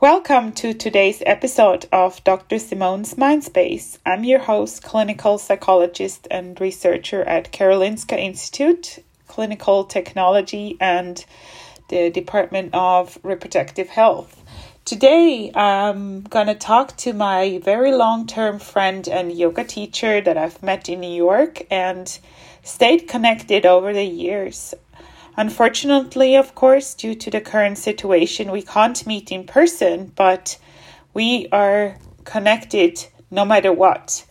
Welcome to today's episode of Dr. Simone's Mindspace. I'm your host, clinical psychologist and researcher at Karolinska Institute, Clinical Technology, and the Department of Reproductive Health. Today, I'm going to talk to my very long term friend and yoga teacher that I've met in New York and stayed connected over the years. Unfortunately, of course, due to the current situation, we can't meet in person, but we are connected no matter what.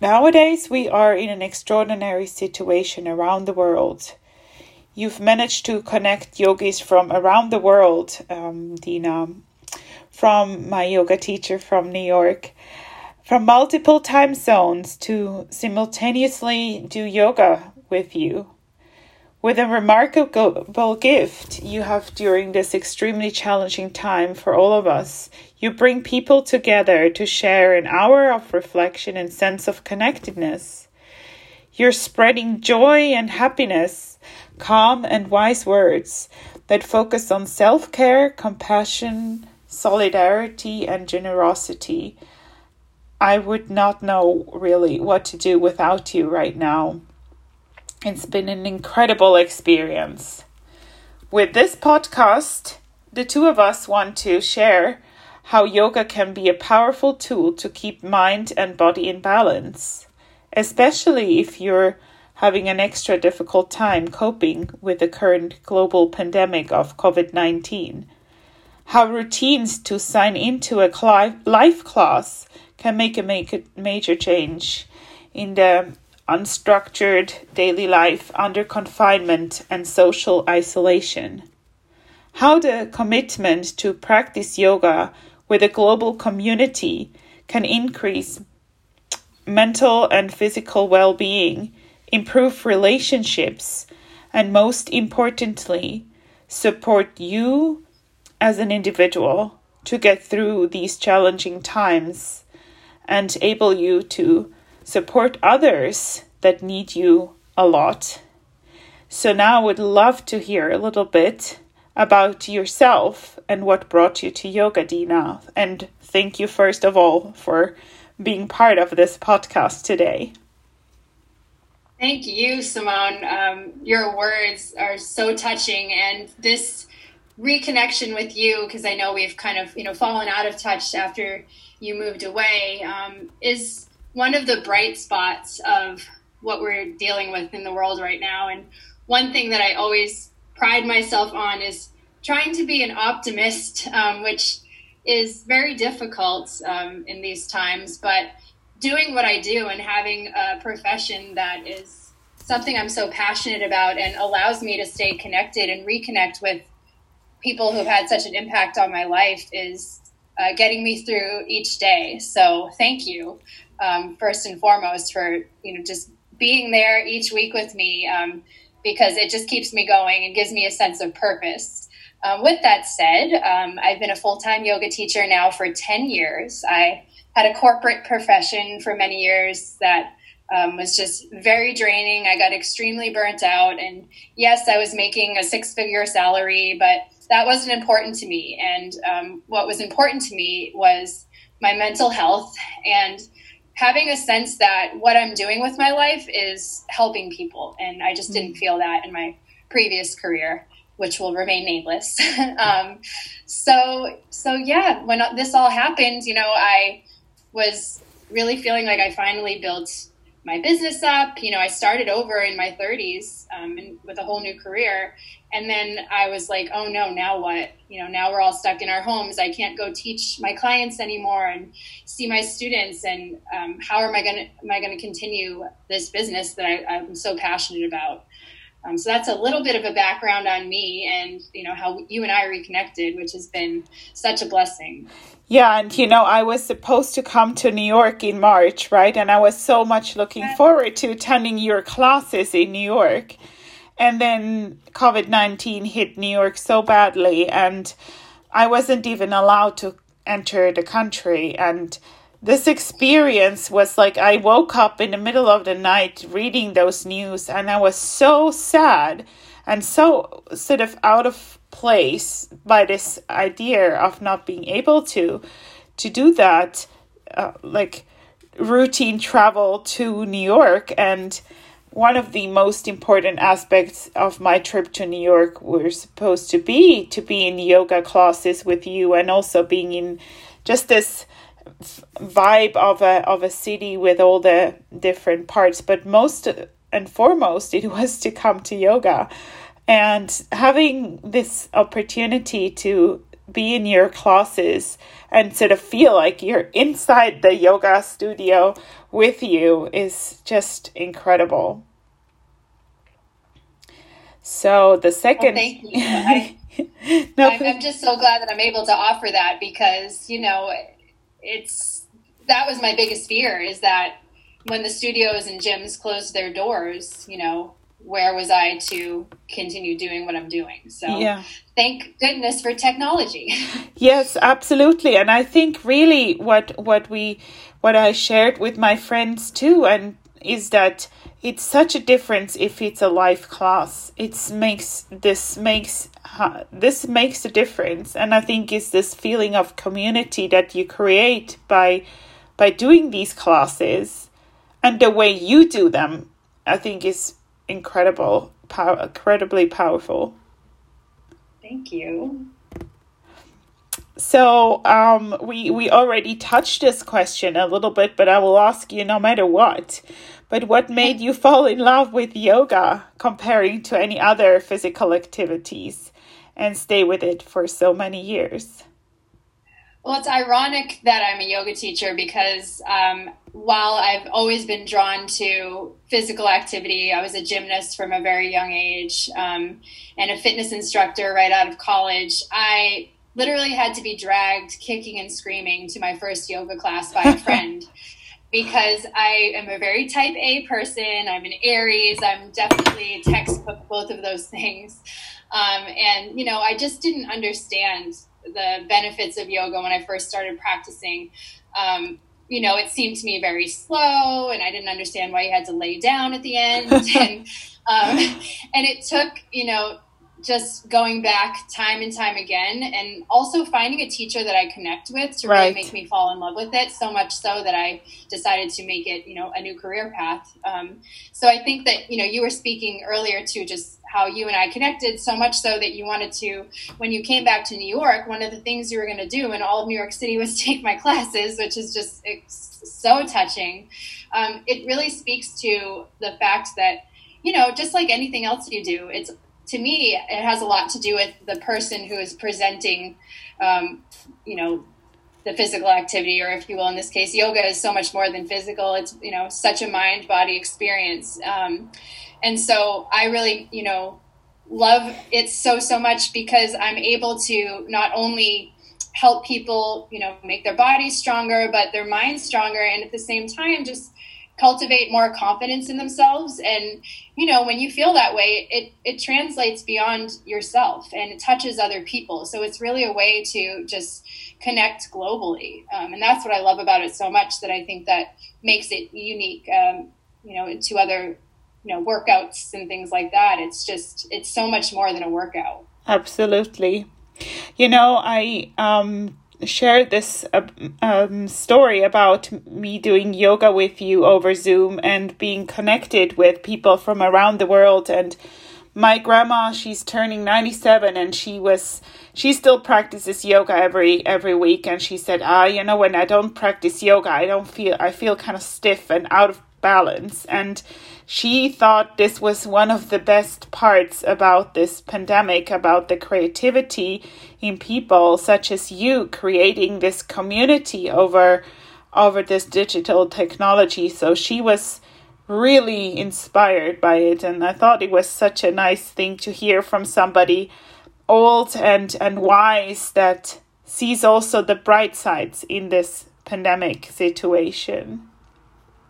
Nowadays, we are in an extraordinary situation around the world. You've managed to connect yogis from around the world, um, Dina, from my yoga teacher from New York, from multiple time zones to simultaneously do yoga with you. With a remarkable gift you have during this extremely challenging time for all of us, you bring people together to share an hour of reflection and sense of connectedness. You're spreading joy and happiness, calm and wise words that focus on self care, compassion, solidarity, and generosity. I would not know really what to do without you right now. It's been an incredible experience. With this podcast, the two of us want to share how yoga can be a powerful tool to keep mind and body in balance, especially if you're having an extra difficult time coping with the current global pandemic of COVID 19. How routines to sign into a life class can make a major change in the unstructured daily life under confinement and social isolation. How the commitment to practice yoga with a global community can increase mental and physical well being, improve relationships, and most importantly, support you as an individual to get through these challenging times and able you to support others that need you a lot. So now I would love to hear a little bit about yourself and what brought you to yoga, Dina. And thank you, first of all, for being part of this podcast today. Thank you, Simone. Um, your words are so touching, and this reconnection with you, because I know we've kind of you know fallen out of touch after you moved away, um, is one of the bright spots of what we're dealing with in the world right now. And one thing that I always pride myself on is trying to be an optimist, um, which is very difficult um, in these times. But doing what I do and having a profession that is something I'm so passionate about and allows me to stay connected and reconnect with people who've had such an impact on my life is uh, getting me through each day. So thank you um, first and foremost for you know just being there each week with me um, because it just keeps me going and gives me a sense of purpose. Um, with that said, um, I've been a full time yoga teacher now for 10 years. I had a corporate profession for many years that um, was just very draining. I got extremely burnt out. And yes, I was making a six figure salary, but that wasn't important to me. And um, what was important to me was my mental health and having a sense that what I'm doing with my life is helping people. And I just didn't mm. feel that in my previous career, which will remain nameless. um, so, so yeah, when this all happened, you know, I was really feeling like I finally built my business up. You know, I started over in my 30s um, and with a whole new career. And then I was like, oh no, now what? You know, now we're all stuck in our homes. I can't go teach my clients anymore and see my students. And um, how am I going to am I going to continue this business that I, I'm so passionate about? Um, so that's a little bit of a background on me and you know how you and I reconnected, which has been such a blessing. Yeah, and you know, I was supposed to come to New York in March, right? And I was so much looking forward to attending your classes in New York. And then COVID 19 hit New York so badly, and I wasn't even allowed to enter the country. And this experience was like I woke up in the middle of the night reading those news, and I was so sad and so sort of out of place by this idea of not being able to to do that uh, like routine travel to New York and one of the most important aspects of my trip to New York were supposed to be to be in yoga classes with you and also being in just this vibe of a of a city with all the different parts but most and foremost it was to come to yoga and having this opportunity to be in your classes and sort of feel like you're inside the yoga studio with you is just incredible. So the second. Well, thank you. I, no, I'm, I'm just so glad that I'm able to offer that because, you know, it's that was my biggest fear is that when the studios and gyms closed their doors, you know, where was I to continue doing what I'm doing? So yeah. thank goodness for technology. yes, absolutely. And I think really what what we what I shared with my friends too and is that it's such a difference if it's a live class. It makes this makes this makes a difference and I think it's this feeling of community that you create by by doing these classes and the way you do them I think is incredible, power, incredibly powerful. Thank you. So um, we we already touched this question a little bit, but I will ask you no matter what. But what made you fall in love with yoga comparing to any other physical activities and stay with it for so many years? Well, it's ironic that I'm a yoga teacher because um, while I've always been drawn to physical activity, I was a gymnast from a very young age um, and a fitness instructor right out of college. I literally had to be dragged kicking and screaming to my first yoga class by a friend. Because I am a very type A person. I'm an Aries. I'm definitely textbook both of those things. Um, and, you know, I just didn't understand the benefits of yoga when I first started practicing. Um, you know, it seemed to me very slow, and I didn't understand why you had to lay down at the end. and um, and it took you know just going back time and time again and also finding a teacher that I connect with to really make me fall in love with it so much so that I decided to make it, you know, a new career path. Um, so I think that, you know, you were speaking earlier to just how you and I connected so much so that you wanted to, when you came back to New York, one of the things you were going to do in all of New York City was take my classes, which is just so touching. Um, it really speaks to the fact that, you know, just like anything else you do, it's to me, it has a lot to do with the person who is presenting, um, you know, the physical activity, or if you will, in this case, yoga is so much more than physical. It's you know such a mind body experience, um, and so I really you know love it so so much because I'm able to not only help people you know make their bodies stronger, but their minds stronger, and at the same time just cultivate more confidence in themselves. And you know when you feel that way it it translates beyond yourself and it touches other people. So it's really a way to just connect globally. Um, and that's what i love about it so much that i think that makes it unique um, you know to other you know workouts and things like that. It's just it's so much more than a workout. Absolutely. You know i um shared this uh, um, story about me doing yoga with you over Zoom and being connected with people from around the world. And my grandma, she's turning 97 and she was, she still practices yoga every, every week. And she said, ah, you know, when I don't practice yoga, I don't feel, I feel kind of stiff and out of balance. And she thought this was one of the best parts about this pandemic, about the creativity in people such as you creating this community over over this digital technology. So she was really inspired by it and I thought it was such a nice thing to hear from somebody old and and wise that sees also the bright sides in this pandemic situation.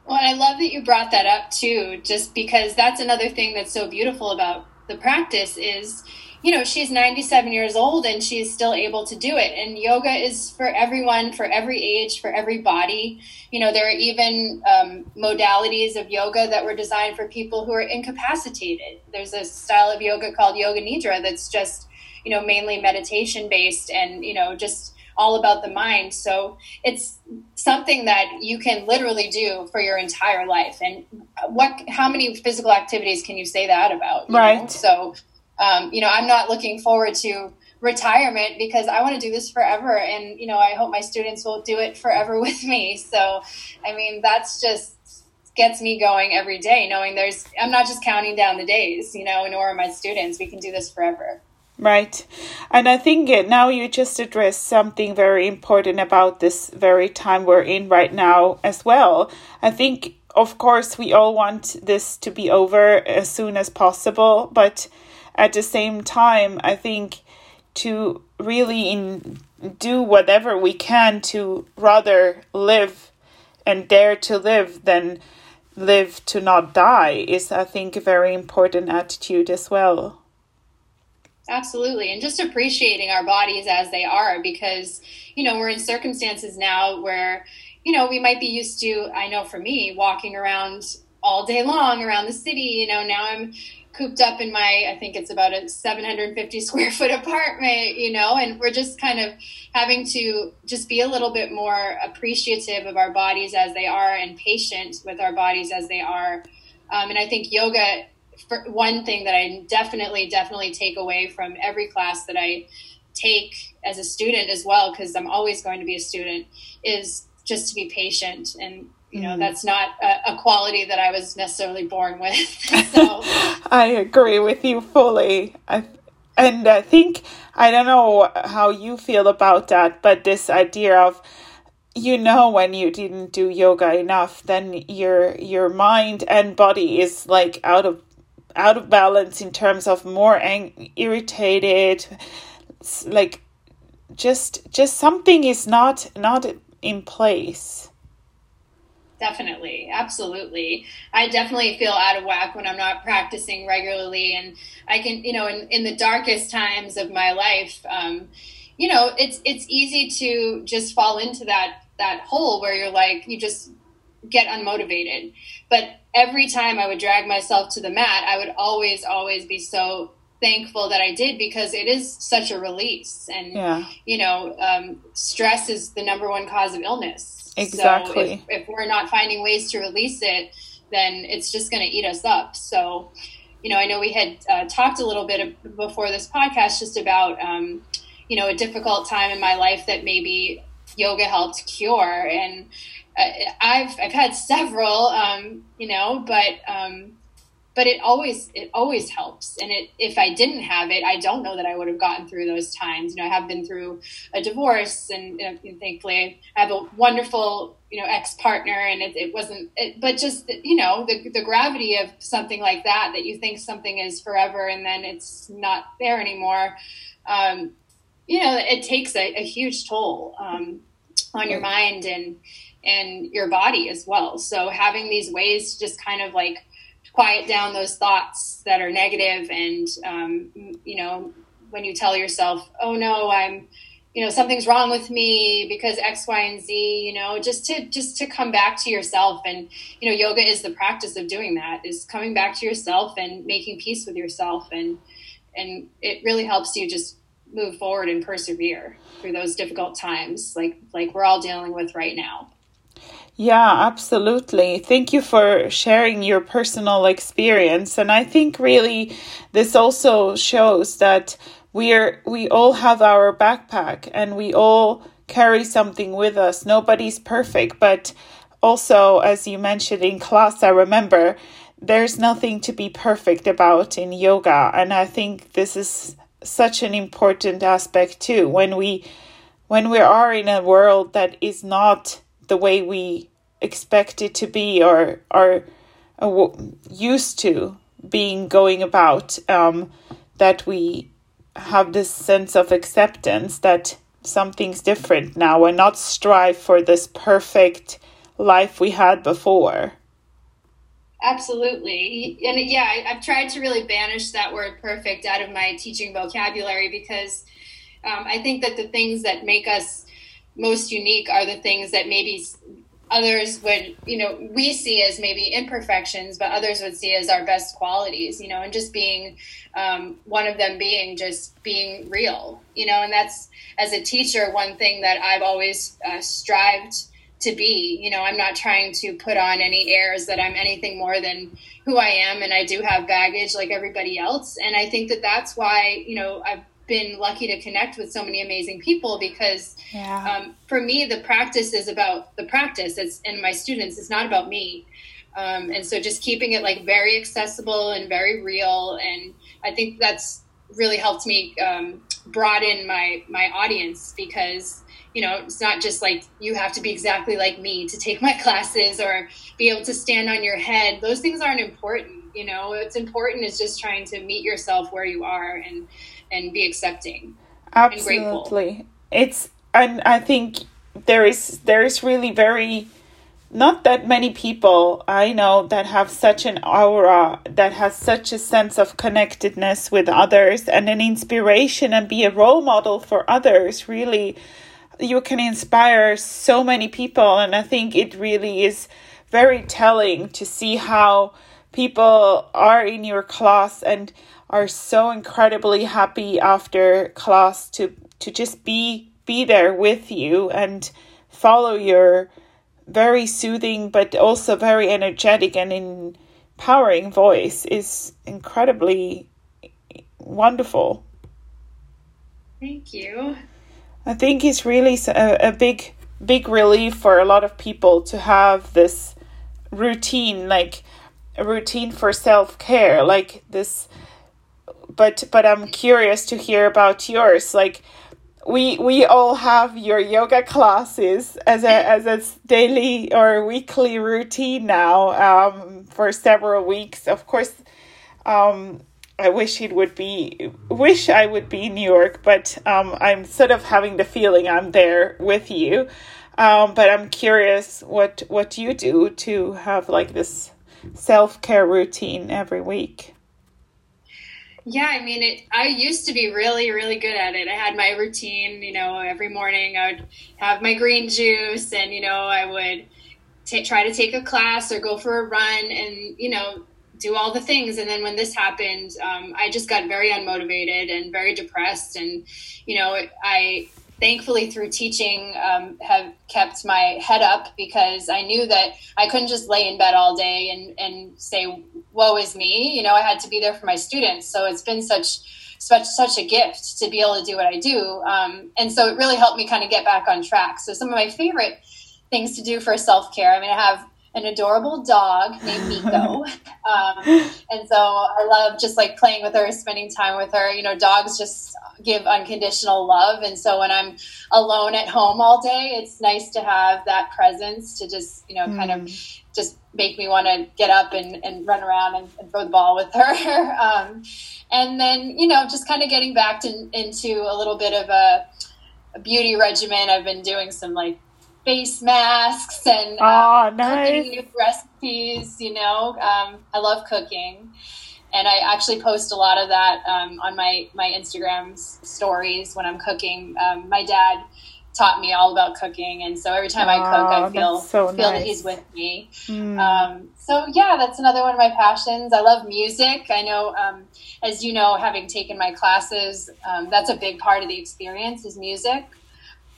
Well, I love that you brought that up too, just because that's another thing that's so beautiful about the practice is, you know, she's 97 years old and she's still able to do it. And yoga is for everyone, for every age, for every body. You know, there are even um, modalities of yoga that were designed for people who are incapacitated. There's a style of yoga called Yoga Nidra that's just you know mainly meditation based and you know just all about the mind. So it's something that you can literally do for your entire life. And what, how many physical activities can you say that about? Right. Know? So, um, you know, I'm not looking forward to retirement because I want to do this forever. And, you know, I hope my students will do it forever with me. So, I mean, that's just, gets me going every day knowing there's i'm not just counting down the days you know nor are my students we can do this forever Right. And I think uh, now you just addressed something very important about this very time we're in right now as well. I think, of course, we all want this to be over as soon as possible, but at the same time, I think to really in, do whatever we can to rather live and dare to live than live to not die is, I think, a very important attitude as well. Absolutely. And just appreciating our bodies as they are because, you know, we're in circumstances now where, you know, we might be used to, I know for me, walking around all day long around the city. You know, now I'm cooped up in my, I think it's about a 750 square foot apartment, you know, and we're just kind of having to just be a little bit more appreciative of our bodies as they are and patient with our bodies as they are. Um, and I think yoga one thing that I definitely, definitely take away from every class that I take as a student as well, because I'm always going to be a student, is just to be patient. And, you know, mm. that's not a, a, quality that I was necessarily born with. so I agree with you fully. I, and I think, I don't know how you feel about that, but this idea of, you know when you didn't do yoga enough then your your mind and body is like out of out of balance in terms of more ang- irritated like just just something is not not in place. Definitely. Absolutely. I definitely feel out of whack when i'm not practicing regularly and i can you know in, in the darkest times of my life um, you know it's it's easy to just fall into that that hole where you're like you just get unmotivated but every time I would drag myself to the mat, I would always, always be so thankful that I did because it is such a release. And, yeah. you know, um, stress is the number one cause of illness. Exactly. So if, if we're not finding ways to release it, then it's just going to eat us up. So, you know, I know we had uh, talked a little bit before this podcast just about, um, you know, a difficult time in my life that maybe yoga helped cure. And, I've I've had several, um, you know, but um, but it always it always helps. And it if I didn't have it, I don't know that I would have gotten through those times. You know, I have been through a divorce, and, you know, thankfully, I have a wonderful you know ex partner, and it, it wasn't. It, but just you know the the gravity of something like that that you think something is forever, and then it's not there anymore. Um, you know, it takes a, a huge toll um, on your mind and and your body as well. So having these ways to just kind of like quiet down those thoughts that are negative and um, you know when you tell yourself, "Oh no, I'm you know something's wrong with me because X, Y, and Z," you know, just to just to come back to yourself and you know yoga is the practice of doing that is coming back to yourself and making peace with yourself and and it really helps you just move forward and persevere through those difficult times like like we're all dealing with right now. Yeah, absolutely. Thank you for sharing your personal experience. And I think really this also shows that we're we all have our backpack and we all carry something with us. Nobody's perfect, but also as you mentioned in class, I remember there's nothing to be perfect about in yoga. And I think this is such an important aspect too. When we when we are in a world that is not the way we expect it to be or are used to being going about um, that we have this sense of acceptance that something's different now and not strive for this perfect life we had before. Absolutely. And yeah I, have tried to really banish that word perfect out of my teaching vocabulary because um, i think that the things that make us most unique are the things that maybe others would, you know, we see as maybe imperfections, but others would see as our best qualities, you know, and just being um, one of them being just being real, you know, and that's as a teacher, one thing that I've always uh, strived to be. You know, I'm not trying to put on any airs that I'm anything more than who I am, and I do have baggage like everybody else. And I think that that's why, you know, I've been lucky to connect with so many amazing people because yeah. um, for me, the practice is about the practice. It's and my students. It's not about me. Um, and so just keeping it like very accessible and very real, and I think that's really helped me um, broaden my my audience because you know, it's not just like you have to be exactly like me to take my classes or be able to stand on your head. Those things aren't important. You know, what's important is just trying to meet yourself where you are and and be accepting. Absolutely, it's and I think there is there is really very not that many people I know that have such an aura that has such a sense of connectedness with others and an inspiration and be a role model for others really you can inspire so many people and i think it really is very telling to see how people are in your class and are so incredibly happy after class to to just be be there with you and follow your very soothing but also very energetic and empowering voice is incredibly wonderful. Thank you. I think it's really a, a big, big relief for a lot of people to have this routine, like a routine for self care, like this. But but I'm curious to hear about yours. Like we we all have your yoga classes as a as a daily or weekly routine now um, for several weeks. Of course, um, I wish it would be wish I would be in New York, but um, I'm sort of having the feeling I'm there with you. Um, but I'm curious what what you do to have like this self care routine every week. Yeah, I mean, it. I used to be really, really good at it. I had my routine. You know, every morning I would have my green juice, and you know, I would t- try to take a class or go for a run, and you know, do all the things. And then when this happened, um, I just got very unmotivated and very depressed. And, you know, I thankfully through teaching um, have kept my head up because I knew that I couldn't just lay in bed all day and, and say, woe is me. You know, I had to be there for my students. So it's been such, such, such a gift to be able to do what I do. Um, and so it really helped me kind of get back on track. So some of my favorite things to do for self-care, I mean, I have an adorable dog named Miko. Um, and so I love just like playing with her, spending time with her. You know, dogs just give unconditional love. And so when I'm alone at home all day, it's nice to have that presence to just, you know, mm. kind of mm. just make me want to get up and, and run around and, and, throw the ball with her. um, and then, you know, just kind of getting back to, into a little bit of a, a beauty regimen. I've been doing some like face masks and oh, um, nice. cooking new recipes. You know, um, I love cooking, and I actually post a lot of that um, on my my Instagram stories when I'm cooking. Um, my dad taught me all about cooking, and so every time oh, I cook, I feel so feel nice. that he's with me. Mm. so yeah, that's another one of my passions. I love music. I know, um, as you know, having taken my classes, that's a big part of the experience is music.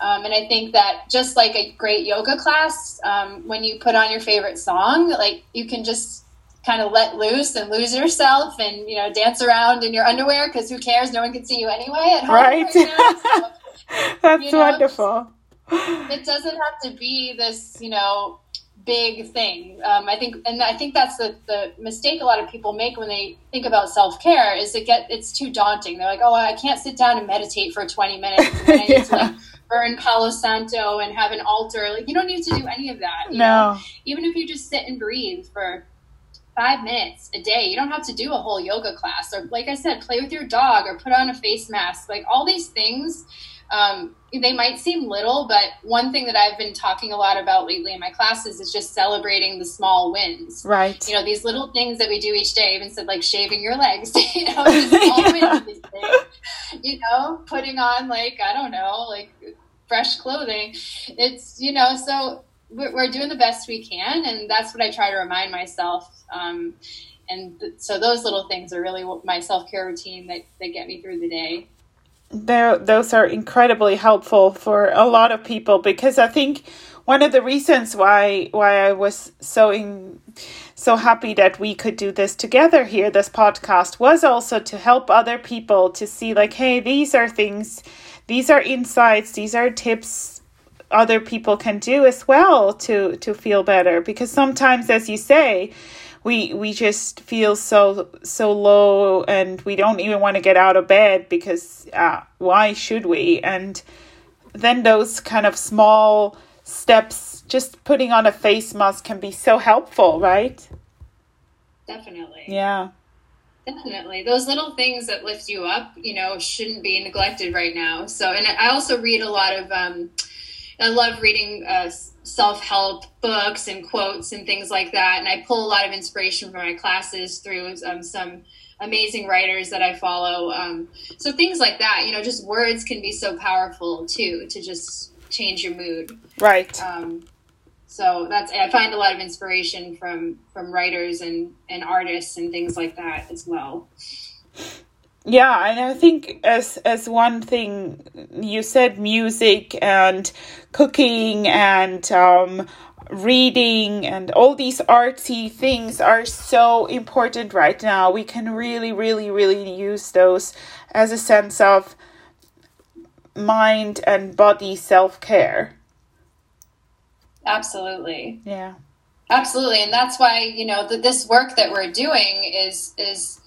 Um, and I think that just like a great yoga class, um, when you put on your favorite song, like you can just kind of let loose and lose yourself and you know dance around in your underwear because who cares? No one can see you anyway at home. Right. right so, That's you know, wonderful. It doesn't have to be this, you know, big thing. Um, I think, and I think that's the, the mistake a lot of people make when they think about self care is it get it's too daunting. They're like, oh, I can't sit down and meditate for twenty minutes. And Burn Palo Santo and have an altar. Like you don't need to do any of that. no. Know? Even if you just sit and breathe for five minutes a day, you don't have to do a whole yoga class. Or like I said, play with your dog or put on a face mask. Like all these things. Um, they might seem little, but one thing that I've been talking a lot about lately in my classes is just celebrating the small wins. Right. You know, these little things that we do each day, even said like shaving your legs, you know, yeah. you know, putting on like, I don't know, like fresh clothing. It's, you know, so we're, we're, doing the best we can, and that's what I try to remind myself. Um, and th- so those little things are really my self care routine that, that get me through the day. There, those are incredibly helpful for a lot of people because I think one of the reasons why why I was so in, so happy that we could do this together here, this podcast, was also to help other people to see like, hey, these are things, these are insights, these are tips other people can do as well to to feel better. Because sometimes as you say we we just feel so so low and we don't even want to get out of bed because uh, why should we? And then those kind of small steps just putting on a face mask can be so helpful right? Definitely. Yeah definitely those little things that lift you up you know shouldn't be neglected right now so and i also read a lot of um I love reading uh, self help books and quotes and things like that. And I pull a lot of inspiration from my classes through um, some amazing writers that I follow. Um, so things like that, you know, just words can be so powerful too to just change your mood. Right. Um, so that's I find a lot of inspiration from from writers and and artists and things like that as well. Yeah, and I think as as one thing you said, music and cooking and um, reading and all these artsy things are so important right now. We can really, really, really use those as a sense of mind and body self care. Absolutely. Yeah. Absolutely, and that's why you know that this work that we're doing is is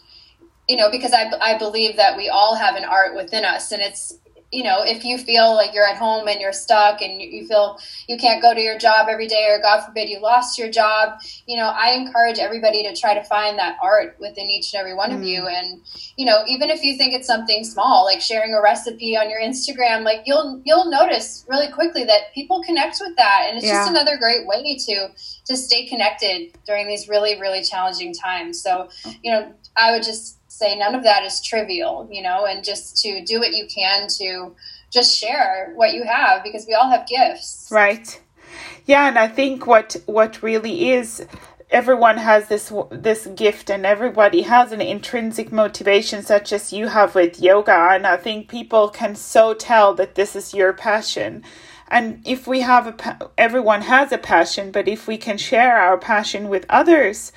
you know, because I, I believe that we all have an art within us and it's, you know, if you feel like you're at home and you're stuck and you, feel you can't go to your job every day or God forbid you lost your job, you know, I encourage everybody to try to find that art within each and every one mm-hmm. of you. And, you know, even if you think it's something small, like sharing a recipe on your Instagram, like you'll, you'll notice really quickly that people connect with that. And it's yeah. just another great way to, to stay connected during these really, really challenging times. So, you know, I would just say none of that is trivial, you know, and just to do what you can to just share what you have because we all have gifts. Right. Yeah, and I think what what really is everyone has this this gift and everybody has an intrinsic motivation such as you have with yoga and I think people can so tell that this is your passion. And if we have a everyone has a passion, but if we can share our passion with others,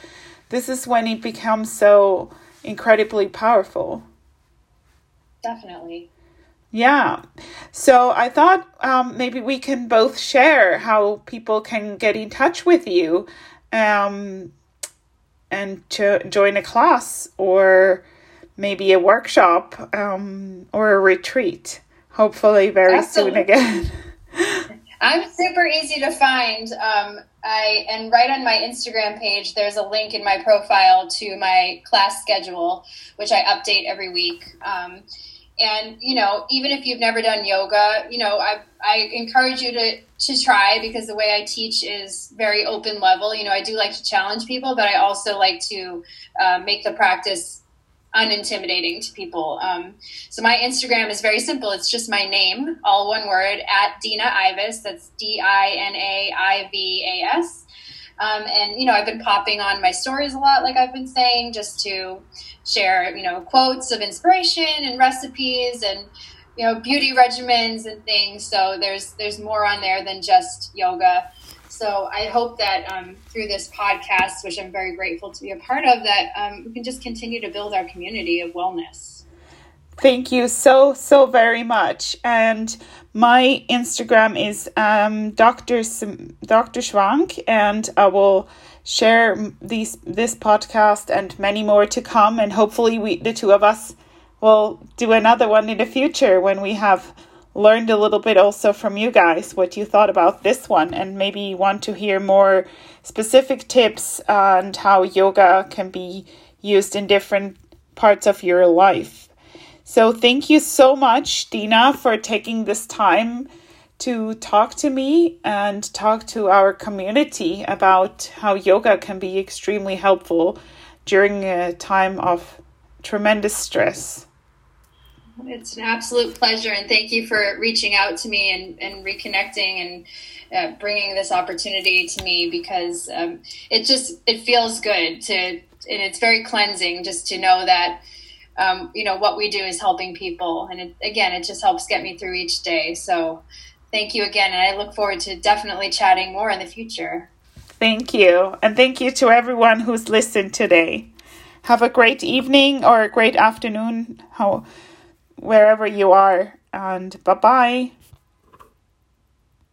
this is when it becomes so incredibly powerful. Definitely. Yeah. So I thought um, maybe we can both share how people can get in touch with you um, and to join a class or maybe a workshop um, or a retreat. Hopefully, very Absolutely. soon again. I'm super easy to find. Um, I and right on my Instagram page, there's a link in my profile to my class schedule, which I update every week. Um, and you know, even if you've never done yoga, you know, I I encourage you to to try because the way I teach is very open level. You know, I do like to challenge people, but I also like to uh, make the practice unintimidating to people. Um, so my Instagram is very simple. It's just my name, all one word, at Dina Ivas. That's D I N A I V A S. Um, and you know, I've been popping on my stories a lot, like I've been saying, just to share, you know, quotes of inspiration and recipes and you know beauty regimens and things. So there's there's more on there than just yoga. So I hope that um, through this podcast, which I'm very grateful to be a part of, that um, we can just continue to build our community of wellness. Thank you so so very much. And my Instagram is um, Dr. Dr. Schwank, and I will share these this podcast and many more to come. And hopefully, we the two of us will do another one in the future when we have learned a little bit also from you guys what you thought about this one and maybe want to hear more specific tips and how yoga can be used in different parts of your life. So, thank you so much, Dina, for taking this time to talk to me and talk to our community about how yoga can be extremely helpful during a time of tremendous stress. It's an absolute pleasure, and thank you for reaching out to me and, and reconnecting and uh, bringing this opportunity to me because um, it just it feels good to and it's very cleansing just to know that um, you know what we do is helping people, and it, again, it just helps get me through each day. So, thank you again, and I look forward to definitely chatting more in the future. Thank you, and thank you to everyone who's listened today. Have a great evening or a great afternoon, how wherever you are, and bye bye.